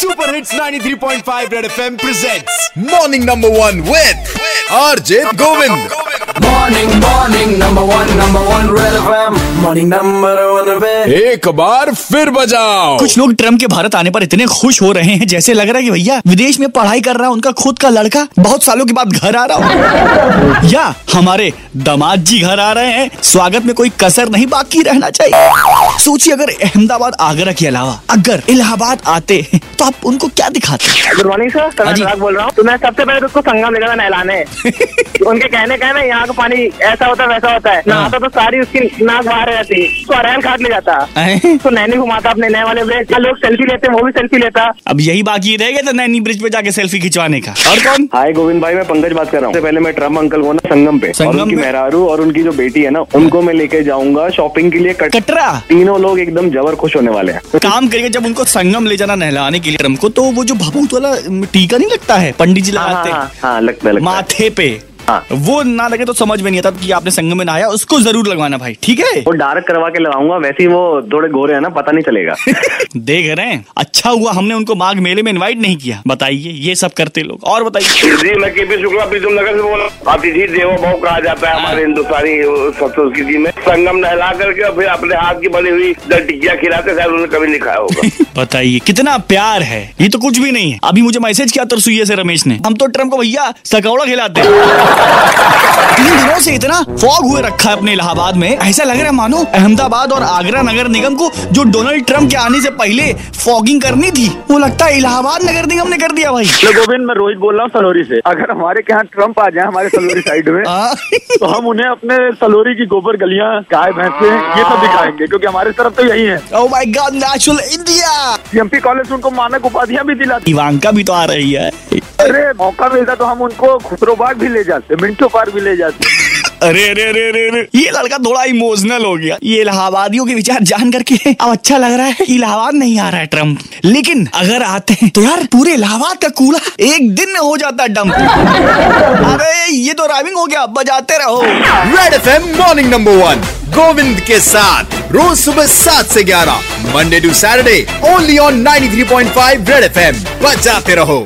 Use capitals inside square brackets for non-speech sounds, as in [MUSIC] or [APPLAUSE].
Super hits 93.5 Red FM presents morning number one with RJ Govind Morning, morning, number one, number one, Red FM. Morning, number one, Red. एक बार फिर बजाओ। कुछ लोग Trump के भारत आने पर इतने खुश हो रहे हैं जैसे लग रहा है कि भैया विदेश में पढ़ाई कर रहा है उनका खुद का लड़का बहुत सालों के बाद घर आ रहा हो। या हमारे दामाद जी घर आ रहे हैं स्वागत में कोई कसर नहीं बाकी रहना चाहिए। सोचिए अगर अहमदाबाद आगरा के अलावा अगर इलाहाबाद आते तो आप उनको क्या दिखाते गुड मॉर्निंग सर हाँ बोल रहा हूँ। तो मैं सबसे पहले तो उसको संगम लेकर नहलाने। [LAUGHS] उनके कहने का ना यहाँ का पानी ऐसा होता है वैसा होता है। नहाता तो सारी उसकी नाक बाहर रहती। तो काट ले जाता। हैं? तो नैनी घुमाता अपने नए वाले ब्रिज लोग सेल्फी लेते हैं वो भी सेल्फी लेता। अब यही बाकी रह गया था नैनी ब्रिज पे जाके सेल्फी खिंचवाने का। और कौन? हाय गोविंद भाई मैं पंकज बात कर रहा हूँ। पहले मैं ट्रंप अंकल को ना संगम पे संगम और उनकी मेहरारू और उनकी जो बेटी है ना उनको मैं लेके जाऊँगा शॉपिंग के लिए कटरा? तीनों लोग एकदम जबर खुश होने वाले हैं। काम करिए जब उनको संगम ले जाना नहलाने के लिए ट्रंप को तो वो जो भभूत वाला टीका नहीं लगता है? पंडित जी हाँ लगाते हाँ, हाँ लगता है लगता है। माथे पे। हाँ। वो ना लगे तो समझ में नहीं आता कि आपने संगम में नहाया उसको ज़रूर लगवाना भाई ठीक है? वो डार्क करवा के लगाऊँगा वैसे ही वो थोड़े गोरे हैं ना पता नहीं चलेगा। [LAUGHS] देख रहे हैं अच्छा हुआ हमने उनको माघ मेले में इन्वाइट नहीं किया। बताइए ये सब करते लोग और बताइए। जी मैं के पी शुक्ला प्रीतम नगर से बोल रहा हूँ। अतिथि देवो भव कहा जाता है हमारे हिंदुस्तानी संस्कृति में। संगम नहला करके फिर अपने हाथ की बनी हुई टिकिया खिलाते शायद उन्होंने कभी नहीं खाया होगा। [LAUGHS] बताइए कितना प्यार है। ये तो कुछ भी नहीं है। अभी मुझे मैसेज किया तरसुइये से रमेश ने। हम तो ट्रंप को भैया सकौड़ा खिलाते हैं। तीन दिनों से इतना फॉग हुए रखा है अपने इलाहाबाद में। ऐसा लग रहा है मानो अहमदाबाद और आगरा नगर निगम को जो डोनाल्ड ट्रंप के आने से पहले फॉगिंग करनी थी वो लगता है इलाहाबाद नगर निगम ने कर दिया भाई। गोविंद मैं रोहित बोल रहा हूँ सलोरी से। अगर हमारे यहाँ ट्रंप आ जाए हमारे सलोरी साइड में [LAUGHS] हाँ। तो हम उन्हें अपने सलोरी की गोबर गलियाँ गाय भैंसे ये सब दिखाएँगे क्योंकि हमारे तरफ़ तो यही है। ओ my god natural India CMP college उनको मानक उपाधियाँ भी दिलाती इवांका भी तो आ रही है। अरे मौका मिलता तो हम उनको खुसरो बाग भी ले जाते मिंटो पार्क भी ले जाते। अरे अरे अरे अरे अरे। ये लड़का थोड़ा इमोशनल हो गया। ये इलाहाबादियों के विचार जान करके अब अच्छा लग रहा है। इलाहाबाद नहीं आ रहा है ट्रंप लेकिन अगर आते हैं तो यार पूरे इलाहाबाद का कूड़ा एक दिन में हो जाता है डंप अरे ये तो राइमिंग हो गया। बजाते रहो। Red FM morning number one Govind के साथ रोज सुबह सात से ग्यारह Monday to Saturday only on 93.5 Red FM बजाते रहो।